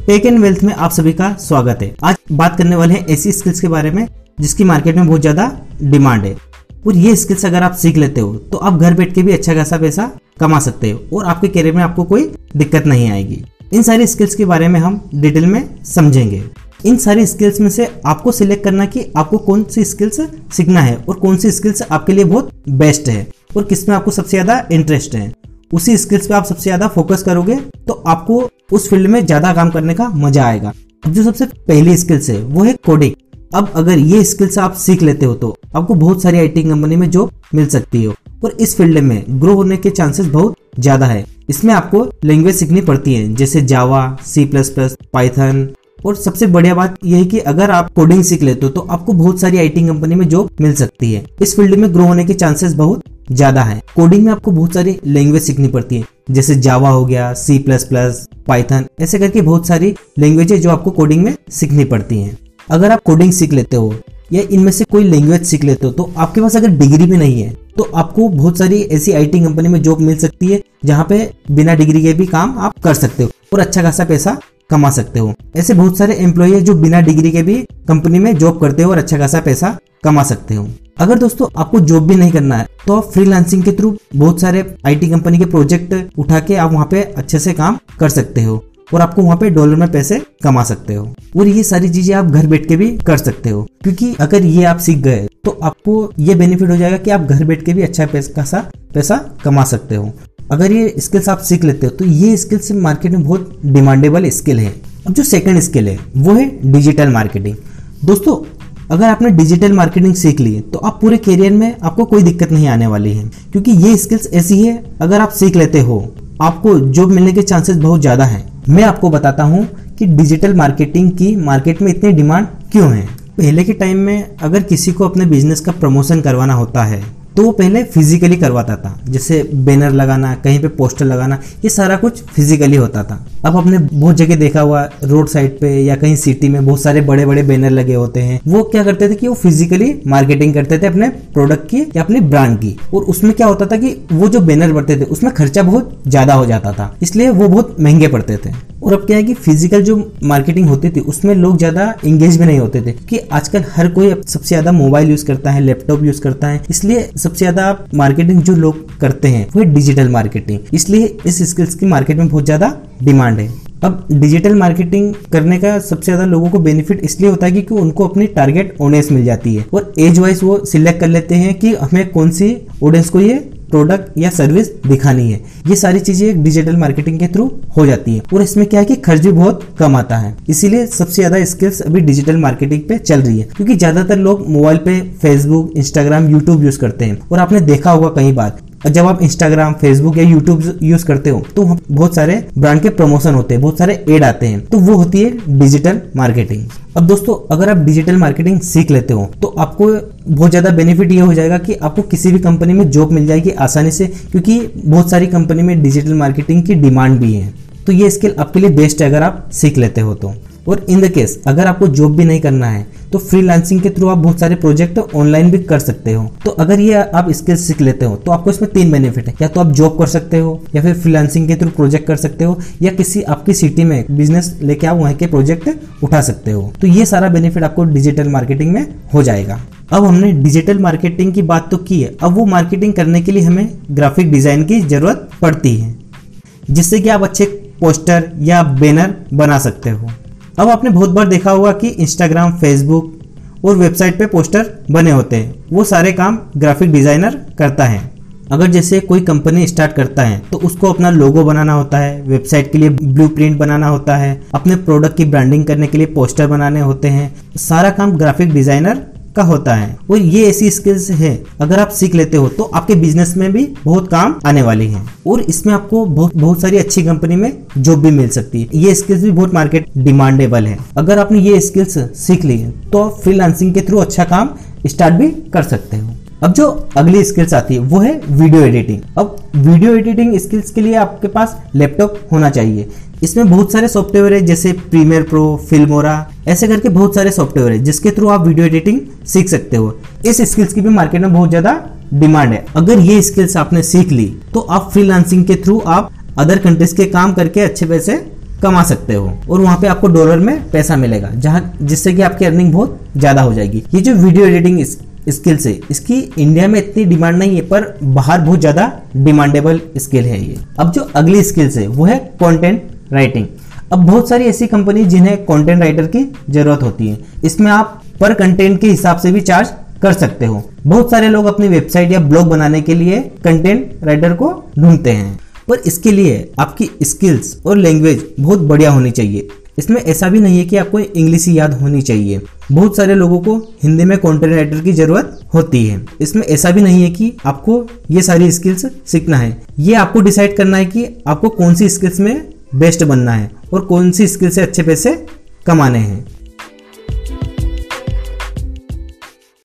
Take and wealth में आप सभी का स्वागत है। आज बात करने वाले हैं ऐसी स्किल्स के बारे में, जिसकी मार्केट में बहुत ज़्यादा डिमांड है। और ये स्किल्स अगर आप सीख लेते हो तो आप घर बैठ के भी अच्छा खासा पैसा कमा सकते हो, और आपके करियर में आपको कोई दिक्कत नहीं आएगी। इन सारी स्किल्स के बारे में हम डिटेल में समझेंगे। इन सारी स्किल्स में से आपको सिलेक्ट करना कि आपको कौन सी स्किल्स सीखना है, और कौन सी स्किल्स आपके लिए बहुत बेस्ट है, और किसमें आपको सबसे ज़्यादा इंटरेस्ट है। उसी स्किल्स पे आप सबसे ज़्यादा फोकस करोगे तो आपको उस फ़ील्ड में ज़्यादा काम करने का मज़ा आएगा। जो सबसे पहली स्किल्स है, वो है कोडिंग अब अगर ये स्किल्स आप सीख लेते हो तो आपको बहुत सारी आईटी कंपनी में जॉब मिल सकती हो। और इस फ़ील्ड में ग्रो होने के चांसेस बहुत ज़्यादा है। इसमें आपको लैंग्वेज सीखनी पड़ती है, जैसे Java C plus plus Python और सबसे बढ़िया बात यह है कि अगर आप कोडिंग सीख लेते हो तो आपको बहुत सारी आईटी कंपनी में जॉब मिल सकती है। इस फ़ील्ड में ग्रो होने के चांसेस बहुत ज़्यादा है। कोडिंग में आपको बहुत सारी लैंग्वेज सीखनी पड़ती है, जैसे जावा हो गया सी प्लस प्लस पाइथन ऐसे करके बहुत सारी लैंग्वेज है जो आपको कोडिंग में सीखनी पड़ती हैं। अगर आप कोडिंग सीख लेते हो, या इनमें से कोई लैंग्वेज सीख लेते हो तो आपके पास अगर डिग्री भी नहीं है तो आपको बहुत सारी ऐसी आईटी कंपनी में जॉब मिल सकती है, जहाँ पे बिना डिग्री के भी काम आप कर सकते हो और अच्छा खासा पैसा कमा सकते हो। ऐसे बहुत सारे एम्प्लॉय है जो बिना डिग्री के भी कंपनी में जॉब करते हो और अच्छा खासा पैसा कमा सकते हो। अगर दोस्तों, आपको जॉब भी नहीं करना है तो आप फ्रीलांसिंग के थ्रू बहुत सारे आईटी कंपनी के प्रोजेक्ट उठा के आप वहाँ पे अच्छे से काम कर सकते हो और आपको वहाँ पे डॉलर में पैसे कमा सकते हो। और ये सारी चीज़ें आप घर बैठ के भी कर सकते हो। क्योंकि अगर ये आप सीख गए तो आपको ये बेनिफिट हो जाएगा कि आप घर बैठ के भी अच्छा पैसा पैसा कमा सकते हो। अगर ये स्किल्स आप सीख लेते हो तो ये स्किल्स मार्केट में बहुत डिमांडेबल स्किल है। अब जो सेकंड स्किल है, वो है डिजिटल मार्केटिंग दोस्तों अगर आपने डिजिटल मार्केटिंग सीख ली तो आप पूरे करियर में आपको कोई दिक्कत नहीं आने वाली है, क्योंकि ये स्किल्स ऐसी है, अगर आप सीख लेते हो, आपको जॉब मिलने के चांसेस बहुत ज़्यादा हैं। मैं आपको बताता हूँ कि डिजिटल मार्केटिंग की मार्केट में इतनी डिमांड क्यों है। पहले के टाइम में अगर किसी को अपने बिज़नेस का प्रमोशन करवाना होता है तो वो पहले फिजिकली करवाता था, जैसे बैनर लगाना, कहीं पे पोस्टर लगाना, ये सारा कुछ फिजिकली होता था। अब आपने बहुत जगह देखा हुआ रोड साइड पे या कहीं सिटी में बहुत सारे बड़े बड़े बैनर लगे होते हैं। वो क्या करते थे कि वो फिजिकली मार्केटिंग करते थे अपने प्रोडक्ट की, या अपने ब्रांड की। और उसमें क्या होता था कि वो जो बैनर बढ़ते थे, उसमें खर्चा बहुत ज़्यादा हो जाता था। इसलिए वो बहुत महँगे पड़ते थे। और अब क्या है कि फ़िज़िकल जो मार्केटिंग होती थी, उसमें लोग ज़्यादा इंगेज भी नहीं होते थे कि आजकल हर कोई सबसे ज़्यादा मोबाइल यूज़ करता है लैपटॉप यूज़ करता है। इसलिए सबसे ज़्यादा मार्केटिंग जो लोग करते हैं, वो डिजिटल मार्केटिंग इसलिए इस स्किल्स की मार्केट में बहुत ज़्यादा डिमांड है। अब डिजिटल मार्केटिंग करने का सबसे ज़्यादा लोगों को बेनिफिट इसलिए होता है क्योंकि उनको अपनी टारगेट ऑडियंस मिल जाती है। और एज वाइज वो सिलेक्ट कर लेते हैं कि हमें कौन सी ऑडियंस को ये प्रोडक्ट या सर्विस दिखानी है। ये सारी चीज़ें डिजिटल मार्केटिंग के थ्रू हो जाती है। और इसमें क्या है कि खर्च भी बहुत कम आता है। इसीलिए सबसे ज़्यादा स्किल्स अभी डिजिटल मार्केटिंग पे चल रही है। क्योंकि ज़्यादातर लोग मोबाइल पे फेसबुक इंस्टाग्राम यूट्यूब यूज़ करते हैं। और आपने देखा होगा कई बार जब आप इंस्टाग्राम फेसबुक या यूट्यूब यूज़ करते हो तो बहुत सारे ब्रांड के प्रमोशन होते हैं, बहुत सारे एड आते हैं। तो वो होती है डिजिटल मार्केटिंग अब दोस्तों, अगर आप डिजिटल मार्केटिंग सीख लेते हो तो आपको बहुत ज़्यादा बेनिफिट ये हो जाएगा कि आपको किसी भी कंपनी में जॉब मिल जाएगी आसानी से, क्योंकि बहुत सारी कंपनी में डिजिटल मार्केटिंग की डिमांड भी है। तो ये स्किल आपके लिए बेस्ट है अगर आप सीख लेते हो तो। और इन द केस अगर आपको जॉब भी नहीं करना है तो फ्रीलांसिंग के थ्रू आप बहुत सारे प्रोजेक्ट ऑनलाइन भी कर सकते हो। तो अगर ये आप स्किल सीख लेते हो तो आपको इसमें तीन बेनिफिट है। या तो आप जॉब कर सकते हो, या फिर फ्रीलांसिंग के थ्रू प्रोजेक्ट कर सकते हो, या किसी आपकी सिटी में बिज़नेस लेके आप वहाँ के प्रोजेक्ट उठा सकते हो। तो ये सारा बेनिफिट आपको डिजिटल मार्केटिंग में हो जाएगा। अब हमने डिजिटल मार्केटिंग की बात तो की है। अब वो मार्केटिंग करने के लिए हमें ग्राफिक डिज़ाइन की ज़रूरत पड़ती है, जिससे कि आप अच्छे पोस्टर या बैनर बना सकते हो। अब आपने बहुत बार देखा होगा कि इंस्टाग्राम फेसबुक और वेबसाइट पे पोस्टर बने होते हैं। वो सारे काम ग्राफिक डिज़ाइनर करता है। अगर जैसे कोई कंपनी स्टार्ट करता है तो उसको अपना लोगो बनाना होता है वेबसाइट के लिए ब्लूप्रिंट बनाना होता है, अपने प्रोडक्ट की ब्रांडिंग करने के लिए पोस्टर बनाने होते हैं। सारा काम ग्राफिक डिज़ाइनर का होता है। और ये ऐसी स्किल्स है। अगर आप सीख लेते हो तो आपके बिज़नेस में भी बहुत काम आने वाली है। और इसमें आपको बहुत बहुत सारी अच्छी कंपनी में जॉब भी मिल सकती है। ये स्किल्स भी बहुत मार्केट डिमांडेबल है। अगर आपने ये स्किल्स सीख ली तो आप फ्रीलांसिंग के थ्रू अच्छा काम स्टार्ट भी कर सकते हो। अब जो अगली स्किल्स आती है, वो है वीडियो एडिटिंग अब वीडियो एडिटिंग स्किल्स के लिए आपके पास लैपटॉप होना चाहिए। इसमें बहुत सारे सॉफ्टवेयर है, जैसे प्रीमियर प्रो फिल्मोरा ऐसे करके बहुत सारे सॉफ्टवेयर है, जिसके थ्रू आप वीडियो एडिटिंग सीख सकते हो। इस स्किल्स की भी मार्केट में बहुत ज़्यादा डिमांड है। अगर ये स्किल्स आपने सीख ली तो आप फ्रीलांसिंग के थ्रू आप अदर कंट्रीज़ के काम करके अच्छे पैसे कमा सकते हो, और वहाँ पे आपको डॉलर में पैसा मिलेगा, जहाँ, जिससे कि आपकी अर्निंग बहुत ज़्यादा हो जाएगी। ये जो वीडियो एडिटिंग स्किल्स है, इसकी इंडिया में इतनी डिमांड नहीं है, पर बाहर बहुत ज़्यादा डिमांडेबल स्किल है ये। अब जो अगली स्किल्स है, वो है कंटेंट राइटिंग अब बहुत सारी ऐसी कंपनी जिन्हें कंटेंट राइटर की ज़रूरत होती है। इसमें आप पर कंटेंट के हिसाब से भी चार्ज कर सकते हो। बहुत सारे लोग अपनी वेबसाइट या ब्लॉग बनाने के लिए कंटेंट राइटर को ढूंढते हैं। पर इसके लिए आपकी स्किल्स और लैंग्वेज बहुत बढ़िया होनी चाहिए। इसमें ऐसा भी नहीं है कि आपको इंग्लिश ही याद होनी चाहिए। बहुत सारे लोगों को हिंदी में कंटेंट राइटर की ज़रूरत होती है। इसमें ऐसा भी नहीं है कि आपको ये सारी स्किल्स सीखना है। ये आपको डिसाइड करना है कि आपको कौन सी स्किल्स में बेस्ट बनना है और कौन सी स्किल से अच्छे पैसे कमाने हैं।